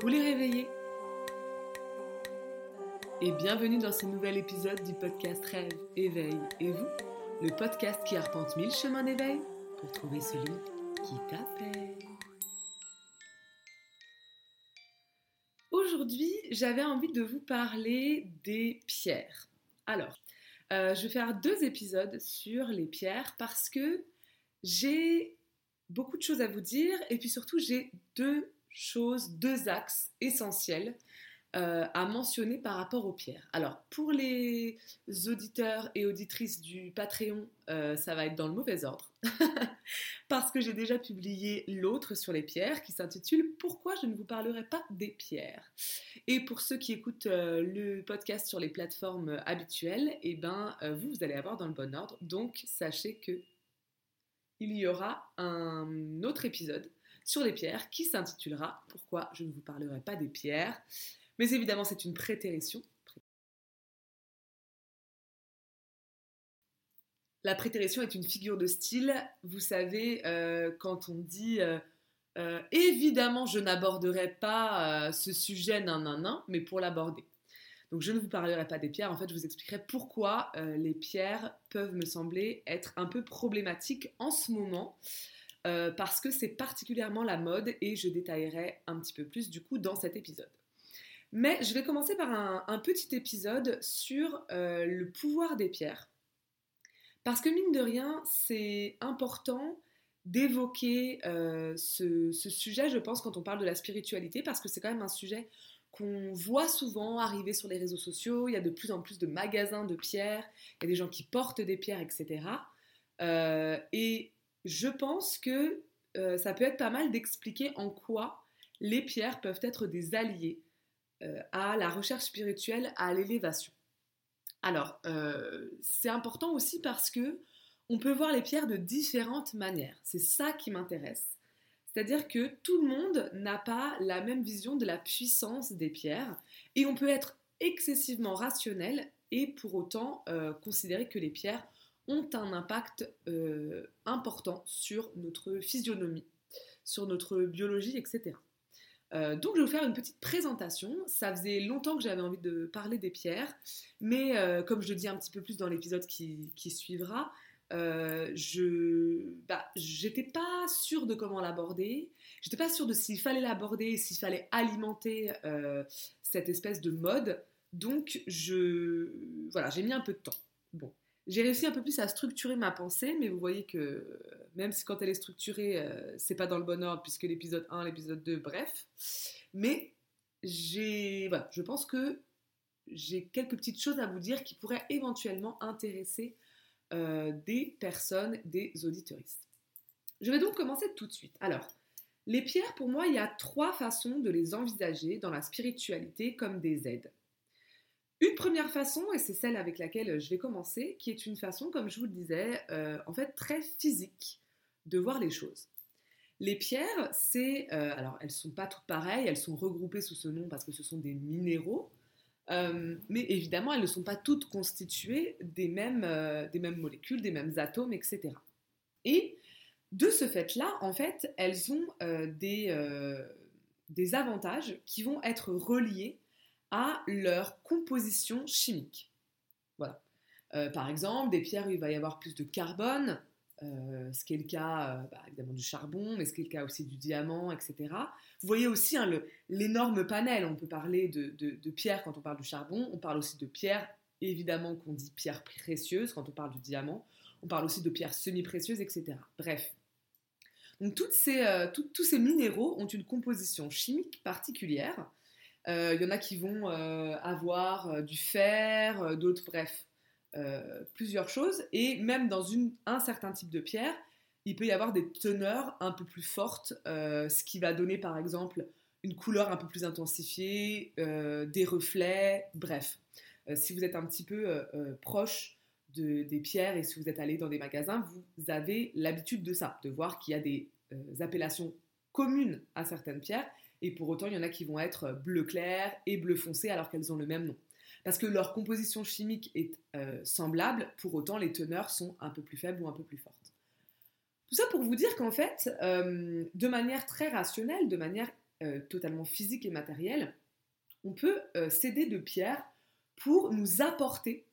Vous les réveillez Et bienvenue dans ce nouvel épisode du podcast Rêve, Éveil et vous, le podcast qui arpente mille chemins d'éveil pour trouver celui qui t'appelle. Aujourd'hui, j'avais envie de vous parler des pierres. Alors, euh, je vais faire deux épisodes sur les pierres parce que j'ai beaucoup de choses à vous dire et puis surtout j'ai deux choses, deux axes essentiels euh, à mentionner par rapport aux pierres. Alors pour les auditeurs et auditrices du Patreon, euh, ça va être dans le mauvais ordre parce que j'ai déjà publié l'autre sur les pierres qui s'intitule Pourquoi je ne vous parlerai pas des pierres? Et pour ceux qui écoutent euh, le podcast sur les plateformes habituelles, eh ben vous vous allez avoir dans le bon ordre. Donc sachez que il y aura un autre épisode sur les pierres qui s'intitulera Pourquoi je ne vous parlerai pas des pierres? Mais évidemment, c'est une prétérition. La prétérition est une figure de style. Vous savez, euh, quand on dit euh, euh, évidemment, je n'aborderai pas ce sujet, nan, nan, nan, mais pour l'aborder. Donc je ne vous parlerai pas des pierres, en fait je vous expliquerai pourquoi les pierres peuvent me sembler être un peu problématiques en ce moment, euh, parce que c'est particulièrement la mode et je détaillerai un petit peu plus du coup dans cet épisode. Mais je vais commencer par un, petit épisode sur euh, le pouvoir des pierres, parce que mine de rien c'est important d'évoquer ce, ce, sujet, je pense, quand on parle de la spiritualité, parce que c'est quand même un sujet qu'on voit souvent arriver sur les réseaux sociaux. Il y a de plus en plus de magasins de pierres, il y a des gens qui portent des pierres, etc. Euh, et je pense que euh, ça peut être pas mal d'expliquer en quoi les pierres peuvent être des alliés euh, à la recherche spirituelle, à l'élévation. Alors, c'est important aussi parce que on peut voir les pierres de différentes manières. C'est ça qui m'intéresse. C'est-à-dire que tout le monde n'a pas la même vision de la puissance des pierres et on peut être excessivement rationnel et pour autant euh, considérer que les pierres ont un impact euh, important sur notre physionomie, sur notre biologie, etc. Euh, donc je vais vous faire une petite présentation. Ça faisait longtemps que j'avais envie de parler des pierres, mais comme je le dis un petit peu plus dans l'épisode qui, suivra, euh, je bah, pas sûre de comment l'aborder. J'étais pas sûre de s'il fallait l'aborder, s'il fallait alimenter euh, cette espèce de mode. Donc je voilà, j'ai mis un peu de temps. Bon, j'ai réussi un peu plus à structurer ma pensée, mais vous voyez que même si quand elle est structurée, euh, c'est pas dans le bon ordre puisque l'épisode 1, l'épisode 2, bref. Mais j'ai voilà, je pense que j'ai quelques petites choses à vous dire qui pourraient éventuellement intéresser euh, des personnes, des auditoristes. Je vais donc commencer tout de suite. Alors, les pierres, pour moi, il y a trois façons de les envisager dans la spiritualité comme des aides. Une première façon, et c'est celle avec laquelle je vais commencer, qui est une façon, comme je vous le disais, euh, en fait très physique de voir les choses. Les pierres, c'est, euh, alors elles sont pas toutes pareilles, elles sont regroupées sous ce nom parce que ce sont des minéraux, euh, mais évidemment, elles ne sont pas toutes constituées des mêmes, euh, molécules, des mêmes atomes, etc. Et de ce fait-là, en fait, elles ont euh, des, des avantages qui vont être reliés à leur composition chimique. Voilà. par exemple, des pierres où il va y avoir plus de carbone, euh, ce qui est le cas euh, bah, évidemment du charbon, mais ce qui est le cas aussi du diamant, etc. Vous voyez aussi hein, l'énorme panel. On peut parler de, de, pierre quand on parle du charbon, on parle aussi de pierre, évidemment qu'on dit pierre précieuse quand on parle du diamant, on parle aussi de pierres semi-précieuses, etc. Bref. Donc euh, tous ces minéraux ont une composition chimique particulière. Il y en a qui vont avoir du fer, d'autres, bref, euh, plusieurs choses, et même dans un certain type de pierre, il peut y avoir des teneurs un peu plus fortes, euh, ce qui va donner par exemple une couleur un peu plus intensifiée, euh, des reflets, bref. si vous êtes un petit peu proche de, des pierres et si vous êtes allé dans des magasins, vous avez l'habitude de ça, de voir qu'il y a des appellations communes à certaines pierres, et pour autant il y en a qui vont être bleu clair et bleu foncé alors qu'elles ont le même nom parce que leur composition chimique est euh, semblable, pour autant les teneurs sont un peu plus faibles ou un peu plus fortes. Tout ça pour vous dire qu'en fait, euh, de manière très rationnelle, de manière totalement physique et matériel, on peut s'aider de pierres pour nous apporter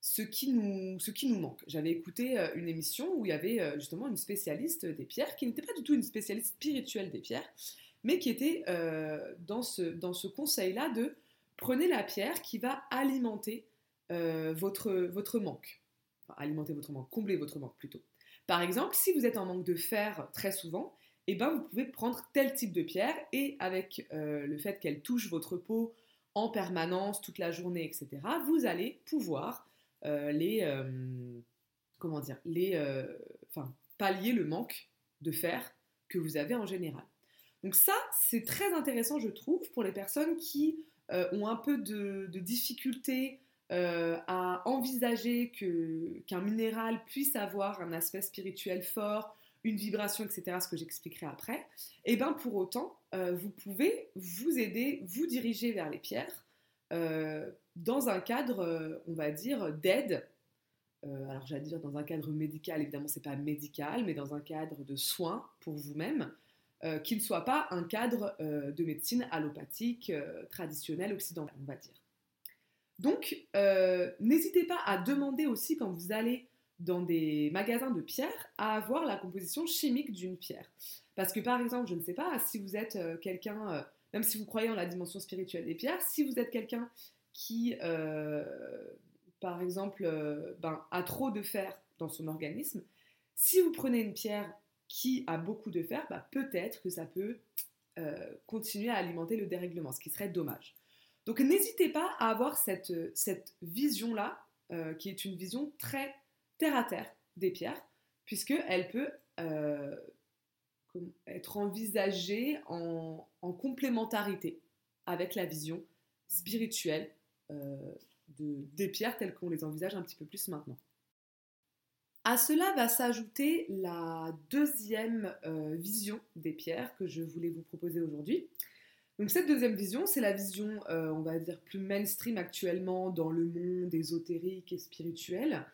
ce qui nous, ce qui nous manque. J'avais écouté une émission où il y avait justement une spécialiste des pierres, qui n'était pas du tout une spécialiste spirituelle des pierres, mais qui était dans ce, dans ce conseil-là de prenez la pierre qui va alimenter votre, votre manque. Enfin, alimenter votre manque, combler votre manque plutôt. Par exemple, si vous êtes en manque de fer très souvent, eh ben, vous pouvez prendre tel type de pierre et avec le fait qu'elle touche votre peau en permanence, toute la journée, etc., vous allez pouvoir euh, les, euh, comment dire, les, euh, pallier le manque de fer que vous avez en général. Donc ça, c'est très intéressant, je trouve, pour les personnes qui ont un peu de, difficulté à envisager qu'un minéral puisse avoir un aspect spirituel fort, une vibration, etc., ce que j'expliquerai après, et eh bien pour autant, euh, vous pouvez vous aider, vous diriger vers les pierres euh, dans un cadre, euh, on va dire, d'aide. alors j'allais dire dans un cadre médical, évidemment c'est pas médical, mais dans un cadre de soins pour vous-même, qui ne soit pas un cadre de médecine allopathique traditionnelle occidentale, on va dire. Donc, n'hésitez pas à demander aussi quand vous allez dans des magasins de pierres à avoir la composition chimique d'une pierre. Parce que par exemple, je ne sais pas si vous êtes euh, quelqu'un, euh, même si vous croyez en la dimension spirituelle des pierres, si vous êtes quelqu'un qui, euh, par exemple, ben, a trop de fer dans son organisme, si vous prenez une pierre qui a beaucoup de fer, bah, peut-être que ça peut continuer à alimenter le dérèglement, ce qui serait dommage. Donc n'hésitez pas à avoir cette, cette vision-là, qui est une vision très terre à terre des pierres, puisqu'elle peut euh, être envisagée en, complémentarité avec la vision spirituelle euh, de, des pierres telles qu'on les envisage un petit peu plus maintenant. À cela va s'ajouter la deuxième euh, vision des pierres que je voulais vous proposer aujourd'hui. Donc cette deuxième vision, c'est la vision, on va dire, plus mainstream actuellement dans le monde ésotérique et spirituel,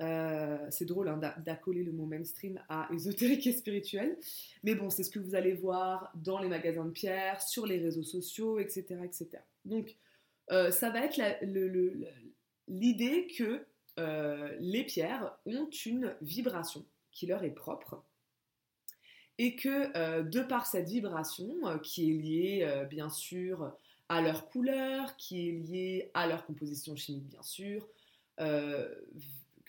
euh, c'est drôle hein, d'accoler le mot mainstream à ésotérique et spirituel. Mais bon, c'est ce que vous allez voir dans les magasins de pierres, sur les réseaux sociaux, etc. etc. Donc, euh, ça va être l'idée que euh, les pierres ont une vibration qui leur est propre et que de par cette vibration, qui est liée bien sûr à leur couleur, qui est liée à leur composition chimique bien sûr,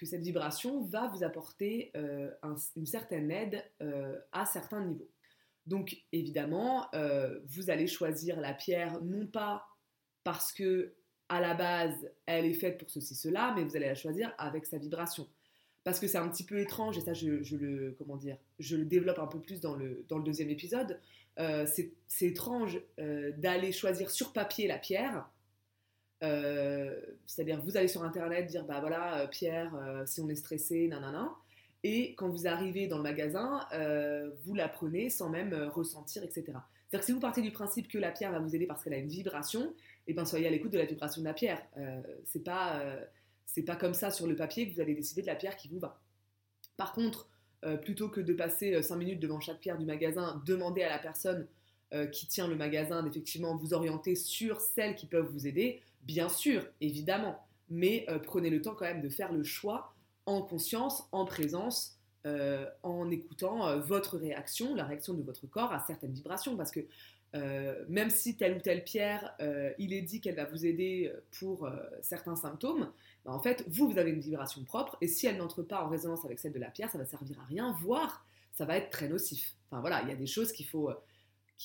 que cette vibration va vous apporter euh, une certaine aide euh, à certains niveaux. Donc évidemment, euh, vous allez choisir la pierre non pas parce que à la base elle est faite pour ceci cela, mais vous allez la choisir avec sa vibration. Parce que c'est un petit peu étrange et ça je, le comment dire, je le développe un peu plus dans le, dans le deuxième épisode. c'est étrange d'aller choisir sur papier la pierre euh, c'est-à-dire, vous allez sur Internet dire, bah voilà, euh, Pierre, euh, si on est stressé, nanana. Et quand vous arrivez dans le magasin, vous la prenez sans même ressentir, etc. C'est-à-dire que si vous partez du principe que la pierre va vous aider parce qu'elle a une vibration, et eh ben soyez à l'écoute de la vibration de la pierre. c'est pas, c'est pas comme ça sur le papier que vous allez décider de la pierre qui vous va. Par contre, plutôt que de passer 5 minutes devant chaque pierre du magasin, demandez à la personne qui tient le magasin d'effectivement vous orienter sur celles qui peuvent vous aider. Bien sûr, évidemment, mais euh, prenez le temps quand même de faire le choix en conscience, en présence, euh, en écoutant euh, votre réaction, la réaction de votre corps à certaines vibrations. Parce que même si telle ou telle pierre, il est dit qu'elle va vous aider pour certains symptômes, bah, en fait, vous, vous avez une vibration propre, et si elle n'entre pas en résonance avec celle de la pierre, ça va servir à rien, voire ça va être très nocif. Enfin voilà, il y a des choses qu'il faut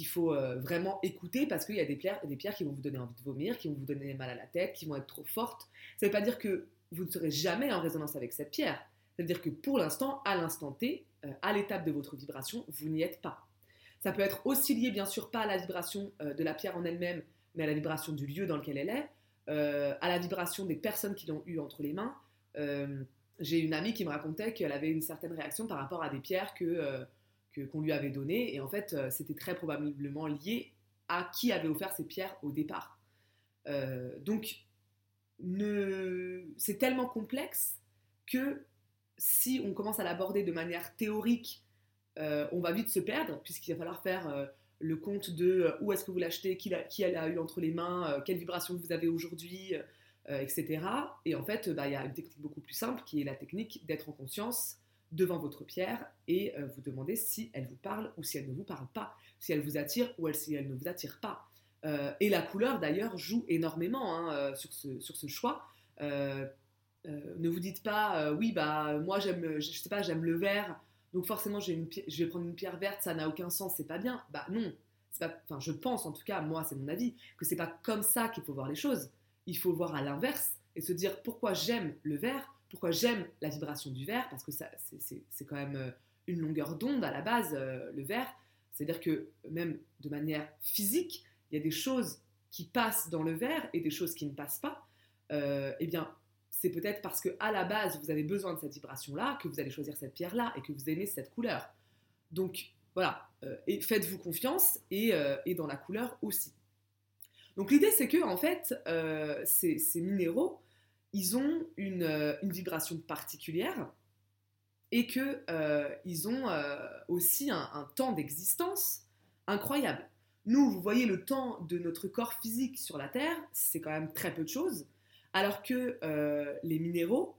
faut euh, vraiment écouter parce qu'il y a des pierres, des pierres qui vont vous donner envie de vomir, qui vont vous donner mal à la tête, qui vont être trop fortes. Ça ne veut pas dire que vous ne serez jamais en résonance avec cette pierre. Ça veut dire que pour l'instant, à l'instant T, euh, à l'étape de votre vibration, vous n'y êtes pas. Ça peut être aussi lié, bien sûr, pas à la vibration euh, de la pierre en elle-même, mais à la vibration du lieu dans lequel elle est, à la vibration des personnes qui l'ont eu entre les mains. J'ai une amie qui me racontait qu'elle avait une certaine réaction par rapport à des pierres que qu'on lui avait donné. Et en fait, euh, c'était très probablement lié à qui avait offert ces pierres au départ. Euh, donc, c'est tellement complexe que si on commence à l'aborder de manière théorique, euh, on va vite se perdre, puisqu'il va falloir faire le compte de où est-ce que vous l'achetez, qui, qui elle a eu entre les mains, quelle vibration vous avez aujourd'hui, etc. Et en fait, bah, il y a une technique beaucoup plus simple qui est la technique d'être en conscience devant votre pierre et vous demander si elle vous parle ou si elle ne vous parle pas, si elle vous attire ou si elle ne vous attire pas. et la couleur d'ailleurs joue énormément hein, sur, ce, sur ce choix. Ne vous dites pas oui bah moi j'aime je sais pas j'aime le vert donc forcément, je vais prendre une pierre verte, ça n'a aucun sens, c'est pas bien. Bah non, enfin, je pense en tout cas, moi c'est mon avis, que c'est pas comme ça qu'il faut voir les choses. Il faut voir à l'inverse et se dire pourquoi j'aime le vert, pourquoi j'aime la vibration du vert, parce que ça, c'est quand même euh, une longueur d'onde à la base, euh, le vert. C'est-à-dire que même de manière physique, il y a des choses qui passent dans le verre et des choses qui ne passent pas. Euh, eh bien, c'est peut-être parce que à la base vous avez besoin de cette vibration-là que vous allez choisir cette pierre-là et que vous aimez cette couleur. Donc voilà, euh, et faites-vous confiance euh, et, dans la couleur aussi. Donc l'idée c'est que en fait euh, ces, minéraux ils ont une, vibration particulière et que ils ont aussi un temps d'existence incroyable. Nous, vous voyez le temps de notre corps physique sur la Terre, c'est quand même très peu de choses. Alors que euh, les minéraux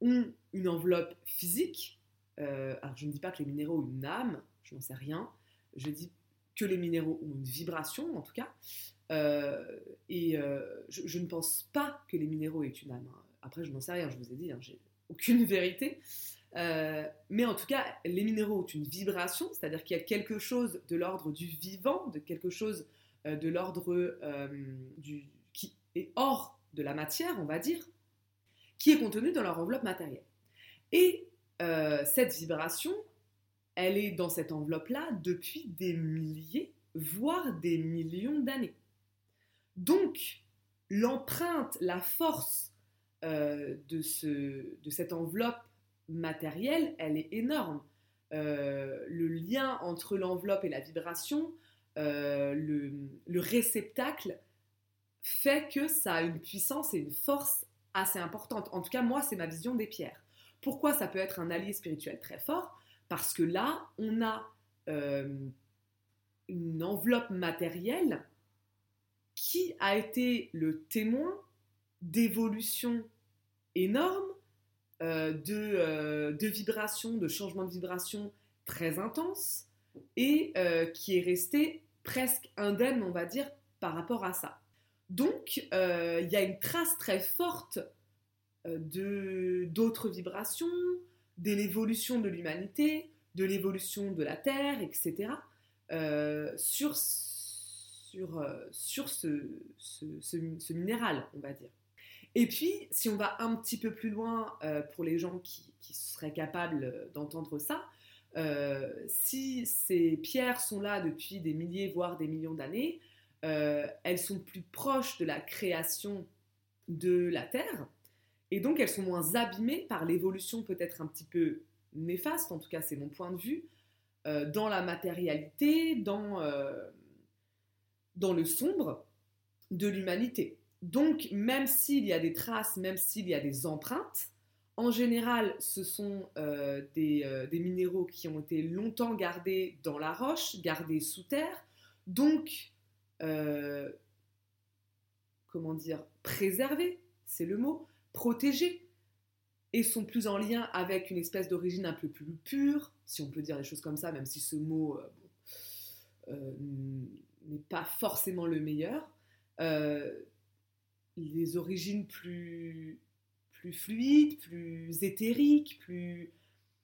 ont une enveloppe physique. Euh, alors je ne dis pas que les minéraux ont une âme, je n'en sais rien. Je dis que les minéraux ont une vibration en tout cas. Euh, et je, ne pense pas que les minéraux aient une âme. Hein. Après, je n'en sais rien, je vous ai dit, hein, j'ai aucune vérité. mais en tout cas, les minéraux ont une vibration, c'est-à-dire qu'il y a quelque chose de l'ordre du vivant, de quelque chose de l'ordre qui est hors de la matière, on va dire, qui est contenue dans leur enveloppe matérielle. Et euh, cette vibration, elle est dans cette enveloppe-là depuis des milliers, voire des millions d'années. Donc, l'empreinte, la force euh, de, ce, de, cette enveloppe matérielle, elle est énorme. Euh, le lien entre l'enveloppe et la vibration, le, le, réceptacle, fait que ça a une puissance et une force assez importante. En tout cas, moi, c'est ma vision des pierres. Pourquoi ça peut être un allié spirituel très fort? Parce que là, on a euh, une enveloppe matérielle qui a été le témoin d'évolutions énormes, euh, de, euh, de vibrations, de changements de vibrations très intenses, et qui est resté presque indemne, on va dire, par rapport à ça. Donc, euh, il y a une trace très forte euh, d'autres vibrations, de l'évolution de l'humanité, de l'évolution de la Terre, etc., euh, sur, sur, sur ce, ce, minéral, on va dire. Et puis, si on va un petit peu plus loin pour les gens qui seraient capables d'entendre ça, si ces pierres sont là depuis des milliers, voire des millions d'années, euh, elles sont plus proches de la création de la Terre, et donc elles sont moins abîmées par l'évolution peut-être un petit peu néfaste, en tout cas c'est mon point de vue, euh, dans la matérialité, dans, euh, dans le sombre de l'humanité. Donc même s'il y a des traces, même s'il y a des empreintes, en général, ce sont des, des, minéraux qui ont été longtemps gardés dans la roche, gardés sous terre. Donc, euh, comment dire, préservés, c'est le mot, protégés, et sont plus en lien avec une espèce d'origine un peu plus pure, si on peut dire les choses comme ça, même si ce mot euh, euh, n'est pas forcément le meilleur. les origines plus, plus fluides, plus éthériques, plus,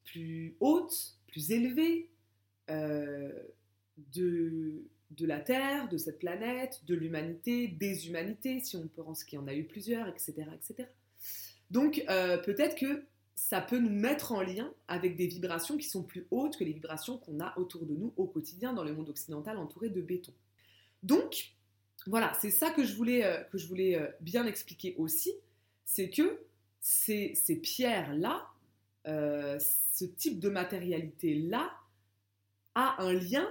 plus hautes, plus élevées, de de la Terre, de cette planète, de l'humanité, des humanités, si on pense qu'il y en a eu plusieurs, etc. etc. Donc euh, peut-être que ça peut nous mettre en lien avec des vibrations qui sont plus hautes que les vibrations qu'on a autour de nous au quotidien dans le monde occidental entouré de béton. Donc voilà, c'est ça que je voulais, euh, euh, bien expliquer aussi, c'est que ces, ces pierres-là, ce type de matérialité-là, a un lien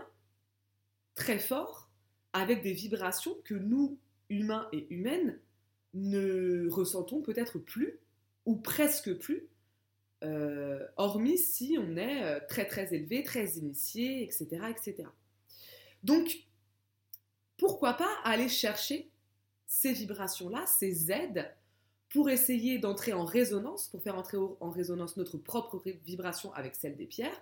très fort avec des vibrations que nous, humains et humaines, ne ressentons peut-être plus ou presque plus, euh, hormis si on est euh, très très élevé, très initié, etc., etc. Donc, pourquoi pas aller chercher ces vibrations-là, ces aides, pour essayer d'entrer en résonance, pour faire entrer en résonance notre propre vibration avec celle des pierres.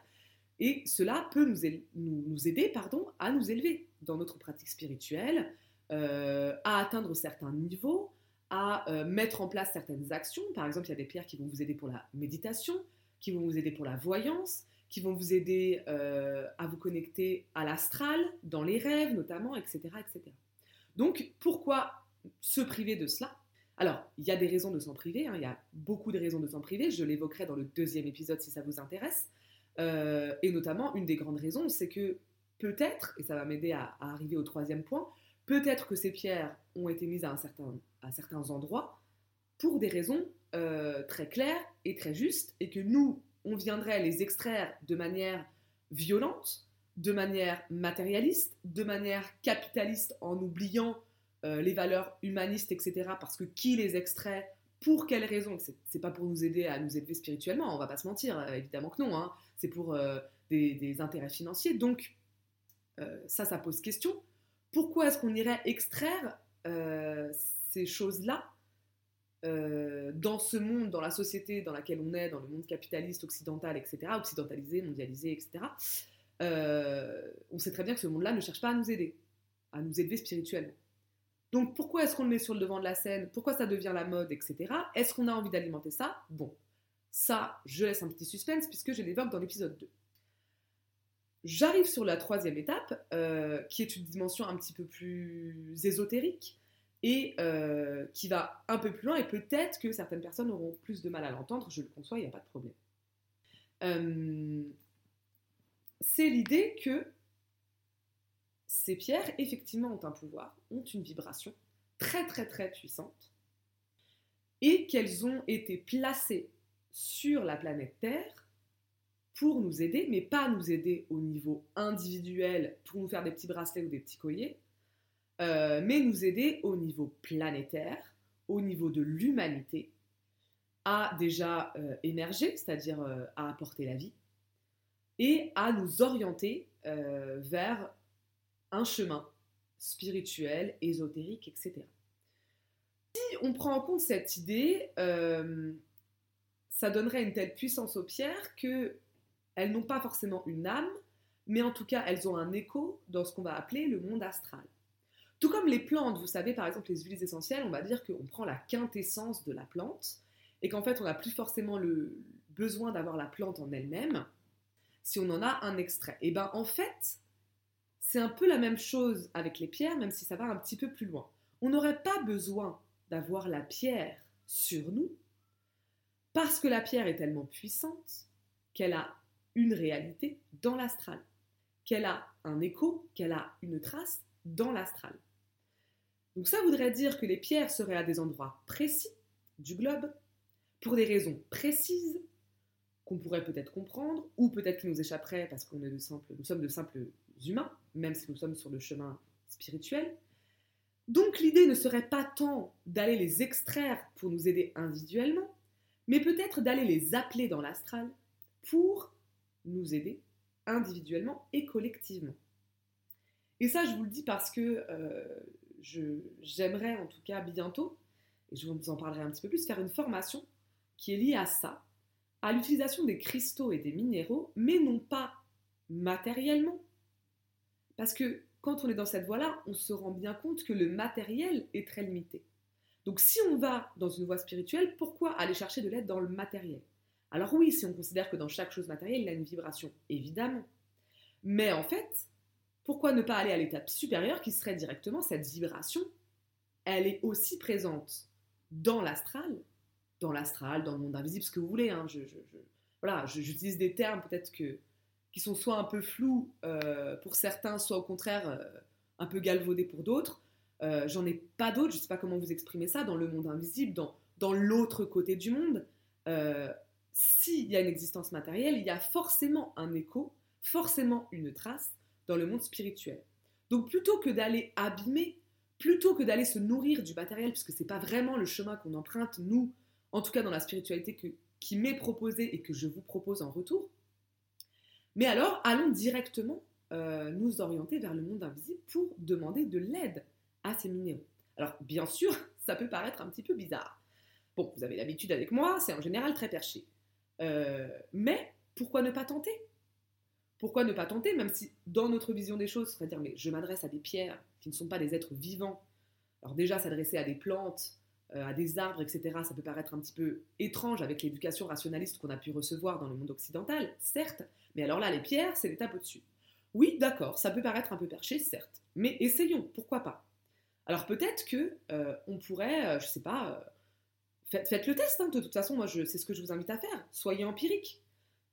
Et cela peut nous, nous, aider pardon, à nous élever dans notre pratique spirituelle, euh, à atteindre certains niveaux, à euh, mettre en place certaines actions. Par exemple, il y a des pierres qui vont vous aider pour la méditation, qui vont vous aider pour la voyance, qui vont vous aider euh, à vous connecter à l'astral, dans les rêves notamment, etc., etc. Donc, pourquoi se priver de cela? Alors, il y a des raisons de s'en priver, hein. il y a beaucoup de raisons de s'en priver, je l'évoquerai dans le deuxième épisode si ça vous intéresse. Euh, et notamment, une des grandes raisons, c'est que peut-être, et ça va m'aider à, arriver au troisième point, peut-être que ces pierres ont été mises à, à certains endroits pour des raisons euh, très claires et très justes, et que nous, on viendrait les extraire de manière violente, de manière matérialiste, de manière capitaliste en oubliant euh, les valeurs humanistes, etc. Parce que qui les extrait Pour quelles raisons C'est pas pour nous aider à nous élever spirituellement, on va pas se mentir, euh, évidemment que non. Hein. C'est pour euh, des, intérêts financiers. Donc, ça, ça pose question. Pourquoi est-ce qu'on irait extraire ces choses-là dans ce monde, dans la société dans laquelle on est, dans le monde capitaliste, occidental, etc., occidentalisé, mondialisé, etc., on sait très bien que ce monde-là ne cherche pas à nous aider, à nous élever spirituellement. Donc pourquoi est-ce qu'on le met sur le devant de la scène? Pourquoi ça devient la mode, etc. Est-ce qu'on a envie d'alimenter ça? Bon, ça, je laisse un petit suspense puisque je l'évoque dans l'épisode 2. J'arrive sur la troisième étape, euh, qui est une dimension un petit peu plus ésotérique et euh, qui va un peu plus loin, et peut-être que certaines personnes auront plus de mal à l'entendre, je le conçois, il n'y a pas de problème. Euh, c'est l'idée que ces pierres, effectivement, ont un pouvoir, ont une vibration très très très puissante, et qu'elles ont été placées sur la planète Terre pour nous aider, mais pas nous aider au niveau individuel pour nous faire des petits bracelets ou des petits colliers, euh, mais nous aider au niveau planétaire, au niveau de l'humanité, à déjà euh, émerger, c'est-à-dire euh, à apporter la vie, et à nous orienter vers un chemin spirituel, ésotérique, etc. Si on prend en compte cette idée, euh, ça donnerait une telle puissance aux pierres que elles n'ont pas forcément une âme, mais en tout cas elles ont un écho dans ce qu'on va appeler le monde astral. Tout comme les plantes, vous savez par exemple les huiles essentielles, on va dire qu'on prend la quintessence de la plante et qu'en fait on n'a plus forcément le besoin d'avoir la plante en elle-même si on en a un extrait. Et bien en fait, c'est un peu la même chose avec les pierres, même si ça va un petit peu plus loin. On n'aurait pas besoin d'avoir la pierre sur nous, parce que la pierre est tellement puissante qu'elle a une réalité dans l'astral, qu'elle a un écho, qu'elle a une trace dans l'astral. Donc ça voudrait dire que les pierres seraient à des endroits précis du globe, pour des raisons précises qu'on pourrait peut-être comprendre, ou peut-être qui nous échapperaient parce qu'on est de simples, nous sommes de simples humains, même si nous sommes sur le chemin spirituel. Donc l'idée ne serait pas tant d'aller les extraire pour nous aider individuellement, mais peut-être d'aller les appeler dans l'astral pour nous aider individuellement et collectivement. Et ça, je vous le dis parce que euh, j'aimerais en tout cas bientôt, et je vous en parlerai un petit peu plus, faire une formation qui est liée à ça, à l'utilisation des cristaux et des minéraux, mais non pas matériellement, parce que quand on est dans cette voie-là, on se rend bien compte que le matériel est très limité. Donc si on va dans une voie spirituelle, pourquoi aller chercher de l'aide dans le matériel? Alors oui, si on considère que dans chaque chose matérielle, il y a une vibration, évidemment. Mais en fait, pourquoi ne pas aller à l'étape supérieure qui serait directement cette vibration? Elle est aussi présente dans l'astral, dans l'astral, dans le monde invisible, ce que vous voulez. Hein. Voilà, j'utilise des termes peut-être que qui sont soit un peu flous euh, pour certains, soit au contraire euh, un peu galvaudés pour d'autres. Euh, j'en ai pas d'autres, je sais pas comment vous exprimer ça, dans le monde invisible, dans, dans l'autre côté du monde. S'il y a une existence matérielle, il y a forcément un écho, forcément une trace dans le monde spirituel. Donc plutôt que d'aller abîmer, plutôt que d'aller se nourrir du matériel, puisque c'est pas vraiment le chemin qu'on emprunte, nous, en tout cas dans la spiritualité qui m'est proposée et que je vous propose en retour, mais alors, allons directement euh, nous orienter vers le monde invisible pour demander de l'aide à ces minéraux. Alors, bien sûr, ça peut paraître un petit peu bizarre. Bon, vous avez l'habitude avec moi, c'est en général très perché. Euh, mais pourquoi ne pas tenter? Pourquoi ne pas tenter, même si dans notre vision des choses, c'est-à-dire, mais je m'adresse à des pierres qui ne sont pas des êtres vivants. Alors déjà, s'adresser à des plantes, euh, à des arbres, etc., ça peut paraître un petit peu étrange avec l'éducation rationaliste qu'on a pu recevoir dans le monde occidental, certes, mais alors là, les pierres, c'est l'étape au-dessus. Oui, d'accord, ça peut paraître un peu perché, certes, mais essayons, pourquoi pas Alors peut-être que euh, on pourrait, euh, je sais pas, faites, le test, hein, de toute façon, moi, c'est ce que je vous invite à faire. Soyez empirique,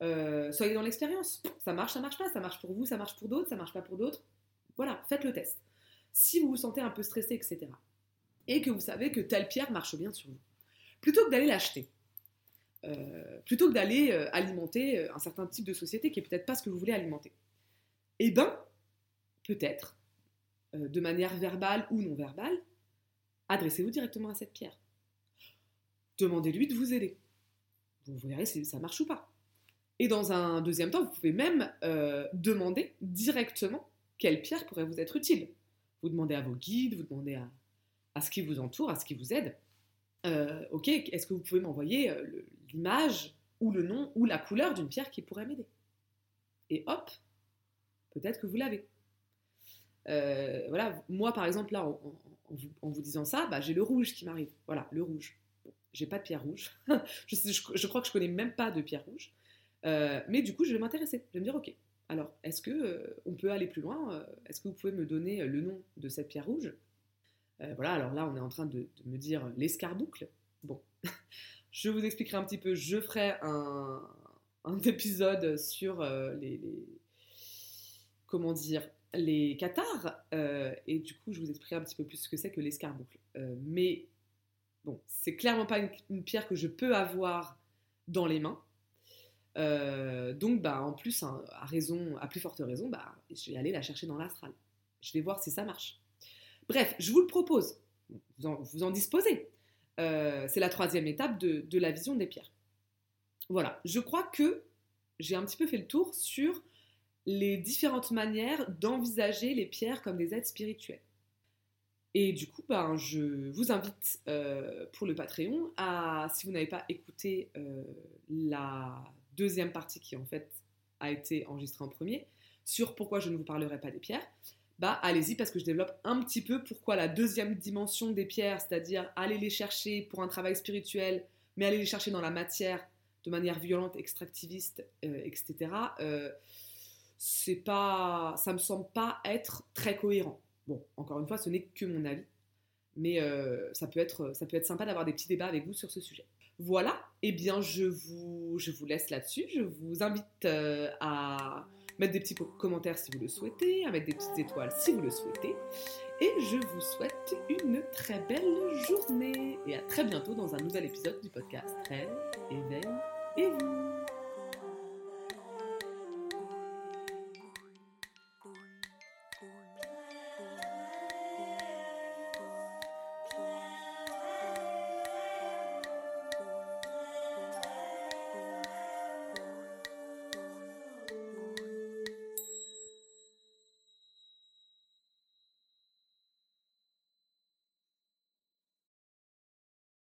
soyez dans l'expérience. Ça marche, ça marche pas, ça marche pour vous, ça marche pour d'autres, ça marche pas pour d'autres. Voilà, faites le test. Si vous vous sentez un peu stressé, etc et que vous savez que telle pierre marche bien sur vous. Plutôt que d'aller l'acheter, euh, plutôt que d'aller euh, alimenter euh, un certain type de société qui est peut-être pas ce que vous voulez alimenter, eh bien, peut-être, de manière verbale ou non verbale, adressez-vous directement à cette pierre. Demandez-lui de vous aider. Vous verrez si ça marche ou pas. Et dans un deuxième temps, vous pouvez même demander directement quelle pierre pourrait vous être utile. Vous demandez à vos guides, vous demandez à, à ce qui vous entoure, à ce qui vous aide. Ok, est-ce que vous pouvez m'envoyer l'image ou le nom ou la couleur d'une pierre qui pourrait m'aider Et hop, peut-être que vous l'avez. Euh, voilà, moi par exemple là, en, vous, disant ça, bah, j'ai le rouge qui m'arrive. Voilà, le rouge. j'ai pas de pierre rouge. je, crois que je connais même pas de pierre rouge. mais du coup, je vais m'intéresser. Je vais me dire, ok, alors est-ce que on peut aller plus loin Est-ce que vous pouvez me donner le nom de cette pierre rouge? Euh, voilà, alors là, on est en train de, me dire l'escarboucle. Bon, je vous expliquerai un petit peu. Je ferai un, épisode sur euh, les, Comment dire Les cathares. Euh, et du coup, je vous expliquerai un petit peu plus ce que c'est que l'escarboucle. mais bon, c'est clairement pas une, pierre que je peux avoir dans les mains. donc, bah, en plus, hein, à, raison, à plus forte raison, bah, je vais aller la chercher dans l'astral. Je vais voir si ça marche. Bref, je vous le propose. Vous en, disposez. Euh, c'est la troisième étape de, la vision des pierres. Voilà, je crois que j'ai un petit peu fait le tour sur les différentes manières d'envisager les pierres comme des êtres spirituels. Et du coup, ben, je vous invite euh, pour le Patreon à, si vous n'avez pas écouté euh, la deuxième partie qui en fait a été enregistrée en premier, sur pourquoi je ne vous parlerai pas des pierres, bah allez-y parce que je développe un petit peu pourquoi la deuxième dimension des pierres, c'est-à-dire aller les chercher pour un travail spirituel, mais aller les chercher dans la matière de manière violente, extractiviste, euh, etc. Euh, c'est pas, ça me semble pas être très cohérent. Bon, encore une fois, ce n'est que mon avis, mais euh, ça peut être, ça peut être sympa d'avoir des petits débats avec vous sur ce sujet. Voilà, eh bien je vous laisse là-dessus. Je vous invite à mettre des petits commentaires si vous le souhaitez, à mettre des petites étoiles si vous le souhaitez. Et je vous souhaite une très belle journée et à très bientôt dans un nouvel épisode du podcast Rêve, Éveil et vous.